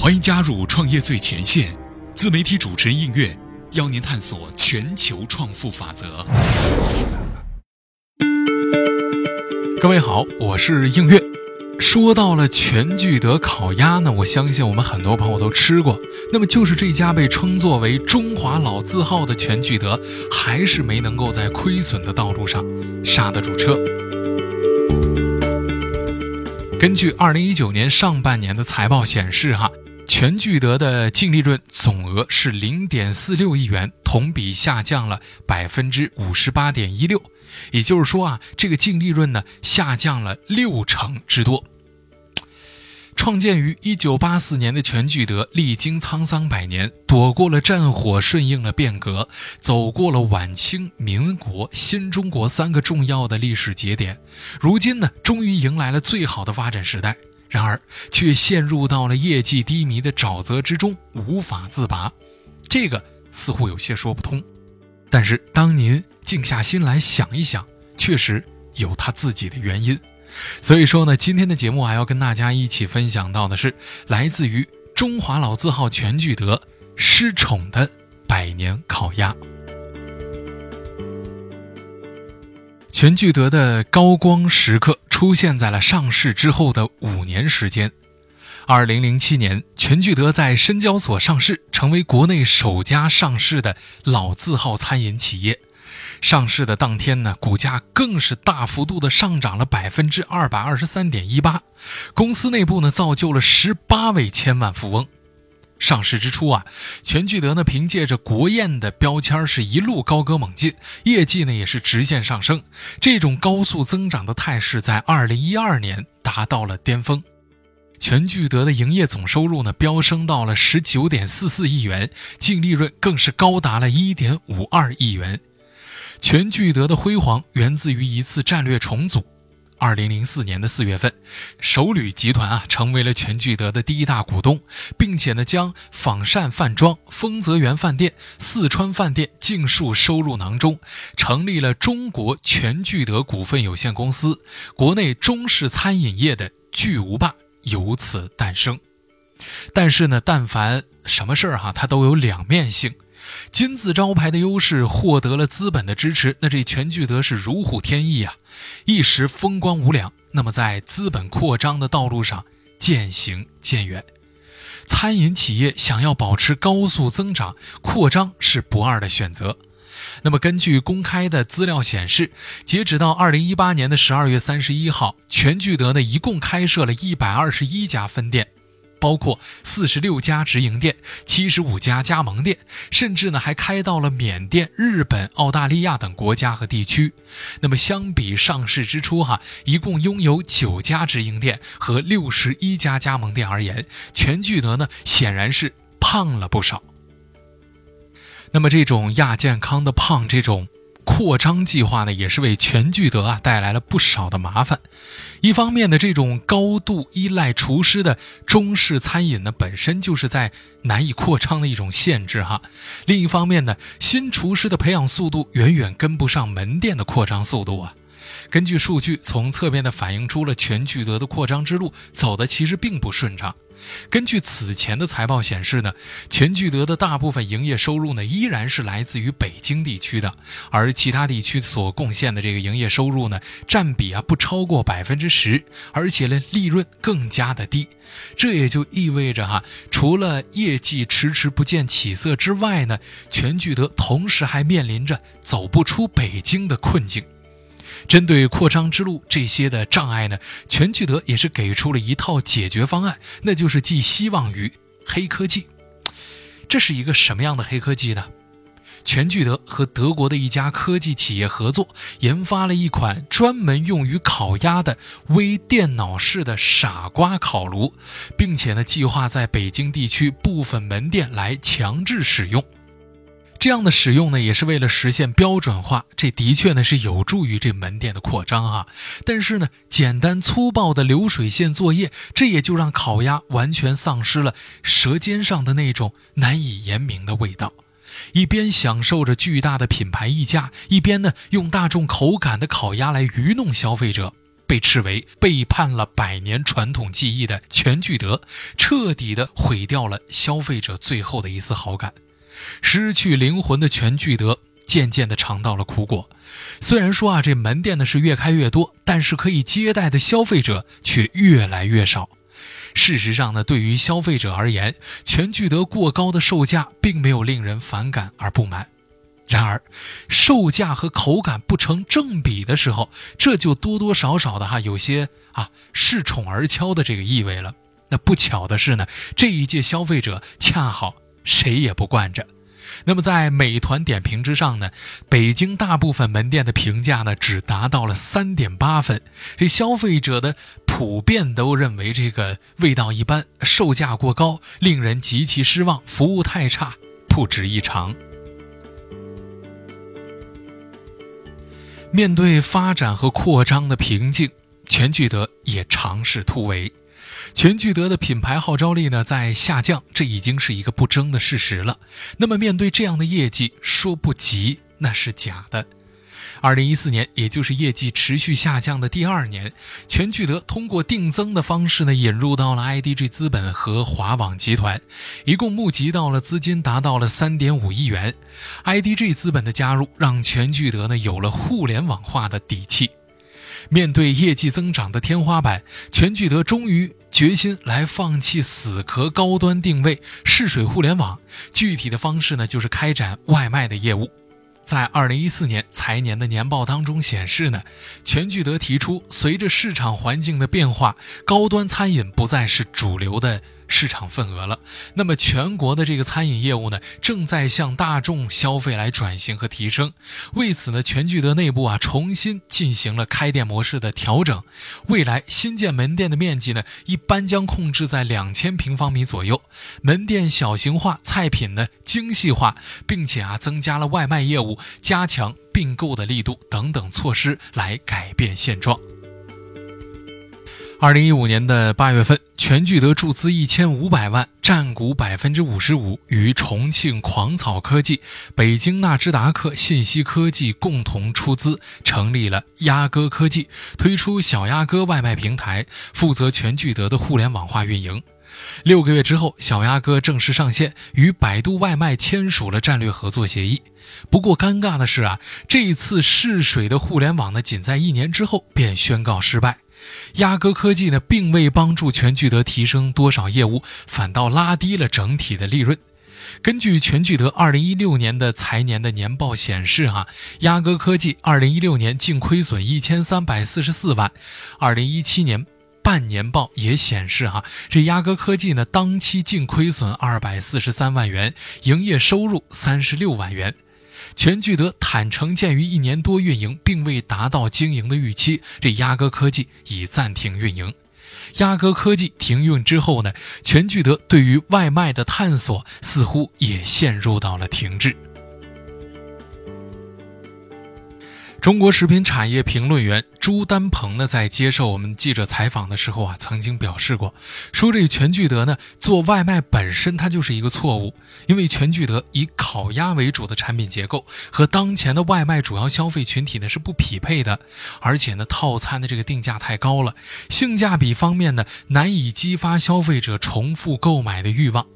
欢迎加入创业最前线，自媒体主持人应月邀您探索全球创富法则。各位好，我是应月。说到了全聚德烤鸭呢，我相信我们很多朋友都吃过。那么就是这家被称作为中华老字号的全聚德，还是没能够在亏损的道路上刹得住车。根据二零一九年上半年的财报显示，哈。全聚德的净利润总额是零点四六亿元，同比下降了百分之五十八点一六，也就是说啊，这个净利润呢下降了六成之多。创建于一九八四年的全聚德，历经沧桑百年，躲过了战火，顺应了变革，走过了晚清、民国、新中国三个重要的历史节点，如今呢，终于迎来了最好的发展时代。然而，却陷入到了业绩低迷的沼泽之中，无法自拔。这个似乎有些说不通。但是，当您静下心来想一想，确实有他自己的原因。所以说呢，今天的节目还要跟大家一起分享到的是来自于中华老字号全聚德失宠的百年烤鸭。全聚德的高光时刻出现在了上市之后的五年时间。二零零七年，全聚德在深交所上市，成为国内首家上市的老字号餐饮企业。上市的当天呢，股价更是大幅度的上涨了百分之二百二十三点一八。公司内部呢，造就了十八位千万富翁。上市之初啊，全聚德呢凭借着国宴的标签是一路高歌猛进，业绩呢也是直线上升。这种高速增长的态势在2012年达到了巅峰，全聚德的营业总收入呢飙升到了19.44亿元，净利润更是高达了1.52亿元。全聚德的辉煌源自于一次战略重组。二零零四年的四月份，首旅集团啊成为了全聚德的第一大股东，并且呢将仿膳饭庄、丰泽园饭店、四川饭店尽数收入囊中，成立了中国全聚德股份有限公司，国内中式餐饮业的巨无霸由此诞生。但是呢，但凡什么事儿哈，它都有两面性。金字招牌的优势获得了资本的支持，那这全聚德是如虎添翼啊，一时风光无两。那么在资本扩张的道路上渐行渐远。餐饮企业想要保持高速增长，扩张是不二的选择。那么根据公开的资料显示，截止到二零一八年的十二月三十一号，全聚德呢一共开设了一百二十一家分店。包括四十六家直营店、七十五家加盟店，甚至呢还开到了缅甸、日本、澳大利亚等国家和地区。那么相比上市之初哈，一共拥有九家直营店和六十一家加盟店而言，全聚德呢显然是胖了不少。那么这种亚健康的胖，这种。扩张计划呢，也是为全聚德啊带来了不少的麻烦。一方面呢，这种高度依赖厨师的中式餐饮呢，本身就是在难以扩张的一种限制哈。另一方面呢，新厨师的培养速度远远跟不上门店的扩张速度啊。根据数据，从侧面的反映出了全聚德的扩张之路走的其实并不顺畅。根据此前的财报显示呢，全聚德的大部分营业收入呢依然是来自于北京地区的，而其他地区所贡献的这个营业收入呢占比啊不超过百分之十，而且呢利润更加的低。这也就意味着哈，除了业绩迟迟不见起色之外呢，全聚德同时还面临着走不出北京的困境。针对扩张之路这些的障碍呢，全聚德也是给出了一套解决方案，那就是寄希望于黑科技。这是一个什么样的黑科技呢？全聚德和德国的一家科技企业合作，研发了一款专门用于烤鸭的微电脑式的傻瓜烤炉，并且呢，计划在北京地区部分门店来强制使用。这样的使用呢，也是为了实现标准化，这的确呢是有助于这门店的扩张啊。但是呢，简单粗暴的流水线作业，这也就让烤鸭完全丧失了舌尖上的那种难以言明的味道。一边享受着巨大的品牌溢价，一边呢用大众口感的烤鸭来愚弄消费者，被斥为背叛了百年传统技艺的全聚德，彻底的毁掉了消费者最后的一丝好感。失去灵魂的全聚德渐渐地尝到了苦果。虽然说啊，这门店呢是越开越多，但是可以接待的消费者却越来越少。事实上呢，对于消费者而言，全聚德过高的售价并没有令人反感而不满。然而，售价和口感不成正比的时候，这就多多少少的哈有些啊恃宠而骄的这个意味了。那不巧的是呢，这一届消费者恰好谁也不惯着。那么在美团点评之上呢，北京大部分门店的评价呢只达到了三点八分，这消费者的普遍都认为这个味道一般，售价过高，令人极其失望，服务太差，不值一尝。面对发展和扩张的瓶颈，全聚德也尝试突围。全聚德的品牌号召力呢在下降，这已经是一个不争的事实了。那么面对这样的业绩，说不急那是假的。二零一四年，也就是业绩持续下降的第二年，全聚德通过定增的方式呢，引入到了 IDG 资本和华网集团，一共募集到了资金达到了三点五亿元。IDG 资本的加入，让全聚德呢有了互联网化的底气。面对业绩增长的天花板，全聚德终于决心来放弃死壳高端定位，试水互联网。具体的方式呢，就是开展外卖的业务。在二零一四年财年的年报当中显示呢，全聚德提出，随着市场环境的变化，高端餐饮不再是主流的。市场份额了，那么全国的这个餐饮业务呢，正在向大众消费来转型和提升。为此呢，全聚德内部啊重新进行了开店模式的调整。未来新建门店的面积呢，一般将控制在两千平方米左右，门店小型化，菜品呢精细化，并且啊增加了外卖业务，加强并购的力度等等措施来改变现状。二零一五年的八月份。全聚德注资一千五百万，占股百分之五十五，与重庆狂草科技、北京纳智达克信息科技共同出资，成立了鸭哥科技，推出小鸭哥外卖平台，负责全聚德的互联网化运营。六个月之后，小鸭哥正式上线，与百度外卖签署了战略合作协议。不过尴尬的是啊，这一次试水的互联网呢，仅在一年之后便宣告失败。鸭哥科技呢，并未帮助全聚德提升多少业务，反倒拉低了整体的利润。根据全聚德二零一六年的财年的年报显示，哈，鸭哥科技二零一六年净亏损一千三百四十四万，二零一七年半年报也显示，哈，这鸭哥科技呢，当期净亏损二百四十三万元，营业收入三十六万元。全聚德坦诚，鉴于一年多运营并未达到经营的预期，这鸭哥科技已暂停运营。鸭哥科技停运之后呢，全聚德对于外卖的探索似乎也陷入到了停滞。中国食品产业评论员朱丹鹏呢，在接受我们记者采访的时候啊，曾经表示过，说这个全聚德呢做外卖本身它就是一个错误，因为全聚德以烤鸭为主的产品结构和当前的外卖主要消费群体呢是不匹配的，而且呢套餐的这个定价太高了，性价比方面呢难以激发消费者重复购买的欲望。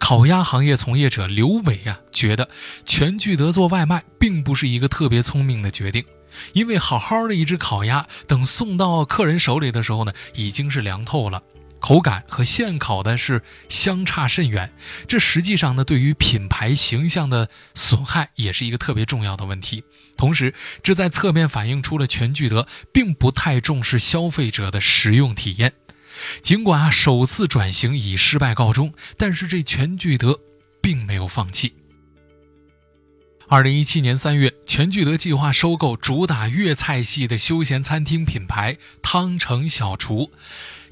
烤鸭行业从业者刘伟啊，觉得全聚德做外卖并不是一个特别聪明的决定，因为好好的一只烤鸭，等送到客人手里的时候呢，已经是凉透了，口感和现烤的是相差甚远。这实际上呢，对于品牌形象的损害也是一个特别重要的问题。同时，这在侧面反映出了全聚德并不太重视消费者的食用体验。尽管啊首次转型以失败告终，但是这全聚德并没有放弃。二零一七年三月，全聚德计划收购主打粤菜系的休闲餐厅品牌汤城小厨，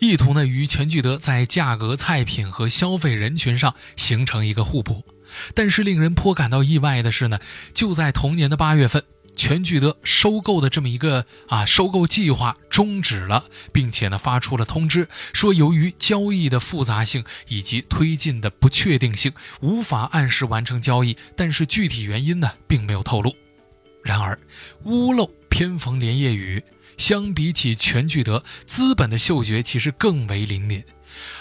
意图呢与全聚德在价格、菜品和消费人群上形成一个互补。但是令人颇感到意外的是呢，就在同年的八月份。全聚德收购的这么一个啊收购计划终止了，并且呢发出了通知，说由于交易的复杂性以及推进的不确定性，无法按时完成交易。但是具体原因呢并没有透露。然而屋漏偏逢连夜雨，相比起全聚德，资本的嗅觉其实更为灵敏。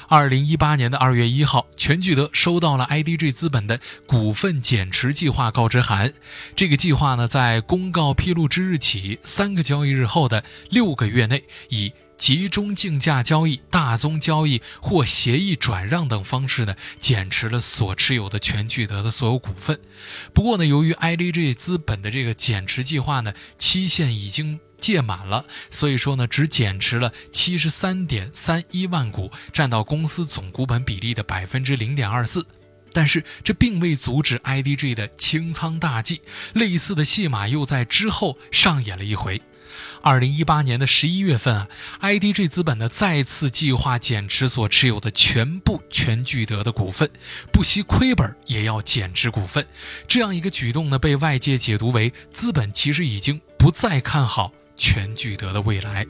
二零一八年的二月一号，全聚德收到了 IDG 资本的股份减持计划告知函。这个计划呢，在公告披露之日起三个交易日后的六个月内，以集中竞价交易、大宗交易或协议转让等方式呢，减持了所持有的全聚德的所有股份。不过呢，由于 IDG 资本的这个减持计划呢，期限已经。届满了，所以说呢，只减持了七十三点三一万股，占到公司总股本比例的百分之零点二四。但是这并未阻止 IDG 的清仓大计，类似的戏码又在之后上演了一回。二零一八年的十一月份啊，IDG 资本呢再次计划减持所持有的全部全聚德的股份，不惜亏本也要减持股份。这样一个举动呢，被外界解读为资本其实已经不再看好。全聚德的未来，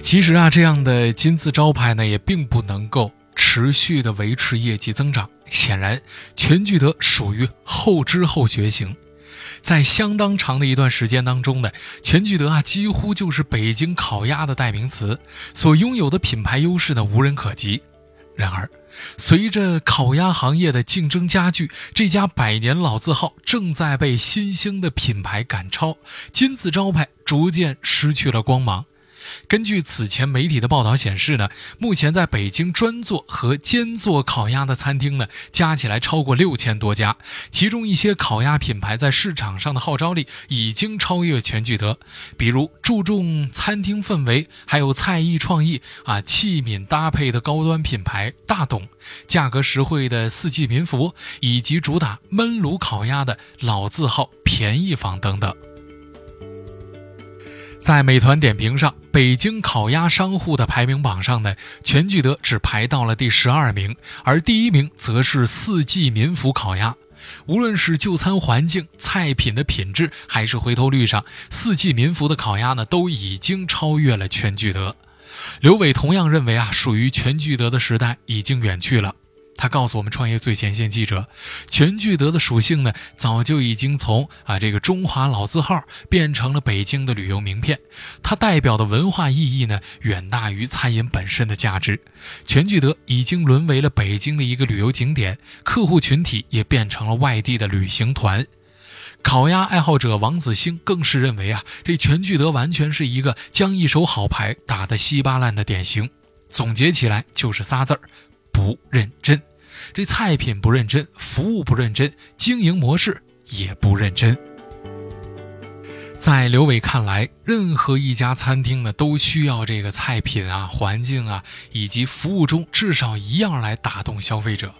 其实啊，这样的金字招牌呢，也并不能够持续的维持业绩增长。显然，全聚德属于后知后觉型，在相当长的一段时间当中呢，全聚德啊，几乎就是北京烤鸭的代名词，所拥有的品牌优势呢，无人可及。然而，随着烤鸭行业的竞争加剧，这家百年老字号正在被新兴的品牌赶超，金字招牌逐渐失去了光芒。根据此前媒体的报道显示呢，目前在北京专做和兼做烤鸭的餐厅呢，加起来超过六千多家，其中一些烤鸭品牌在市场上的号召力已经超越全聚德，比如注重餐厅氛围，还有菜艺创意啊，器皿搭配的高端品牌大董，价格实惠的四季民福，以及主打焖炉烤鸭的老字号便宜坊等等。在美团点评上，北京烤鸭商户的排名榜上呢，全聚德只排到了第十二名，而第一名则是四季民福烤鸭。无论是就餐环境、菜品的品质，还是回头率上，四季民福的烤鸭呢，都已经超越了全聚德。刘伟同样认为啊，属于全聚德的时代已经远去了。他告诉我们，创业最前线记者，全聚德的属性呢，早就已经从啊这个中华老字号变成了北京的旅游名片。它代表的文化意义呢，远大于餐饮本身的价值。全聚德已经沦为了北京的一个旅游景点，客户群体也变成了外地的旅行团。烤鸭爱好者王子星更是认为啊，这全聚德完全是一个将一手好牌打得稀巴烂的典型。总结起来就是仨字儿。不认真，这菜品不认真，服务不认真，经营模式也不认真。在刘伟看来，任何一家餐厅呢，都需要这个菜品啊、环境啊以及服务中至少一样来打动消费者。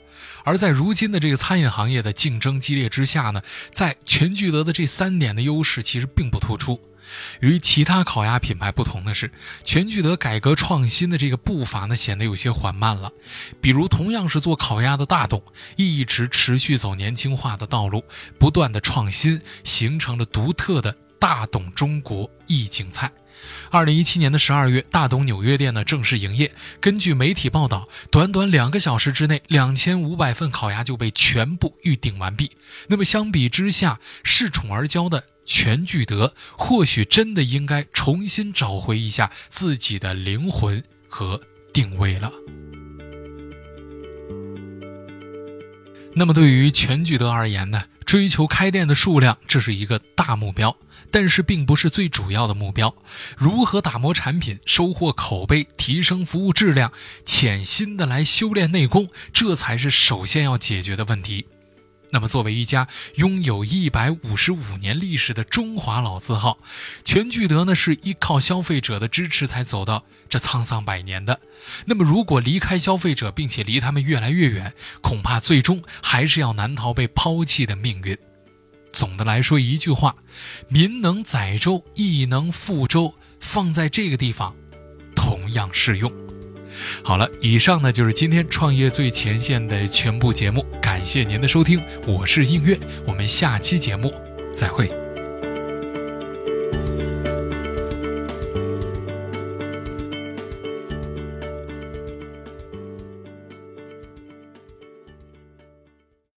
而在如今的这个餐饮行业的竞争激烈之下呢，在全聚德的这三点的优势其实并不突出。与其他烤鸭品牌不同的是，全聚德改革创新的这个步伐呢，显得有些缓慢了。比如，同样是做烤鸭的大董，一直持续走年轻化的道路，不断的创新，形成了独特的大董中国意境菜。二零一七年的十二月，大董纽约店呢正式营业。根据媒体报道，短短两个小时之内，两千五百份烤鸭就被全部预订完毕。那么相比之下，恃宠而骄的。全聚德或许真的应该重新找回一下自己的灵魂和定位了。那么，对于全聚德而言呢？追求开店的数量，这是一个大目标，但是并不是最主要的目标。如何打磨产品、收获口碑、提升服务质量、潜心的来修炼内功，这才是首先要解决的问题。那么，作为一家拥有一百五十五年历史的中华老字号，全聚德呢是依靠消费者的支持才走到这沧桑百年的。那么，如果离开消费者，并且离他们越来越远，恐怕最终还是要难逃被抛弃的命运。总的来说，一句话：民能载舟，亦能覆舟，放在这个地方，同样适用。好了，以上呢就是今天创业最前线的全部节目，感谢您的收听，我是映月，我们下期节目再会。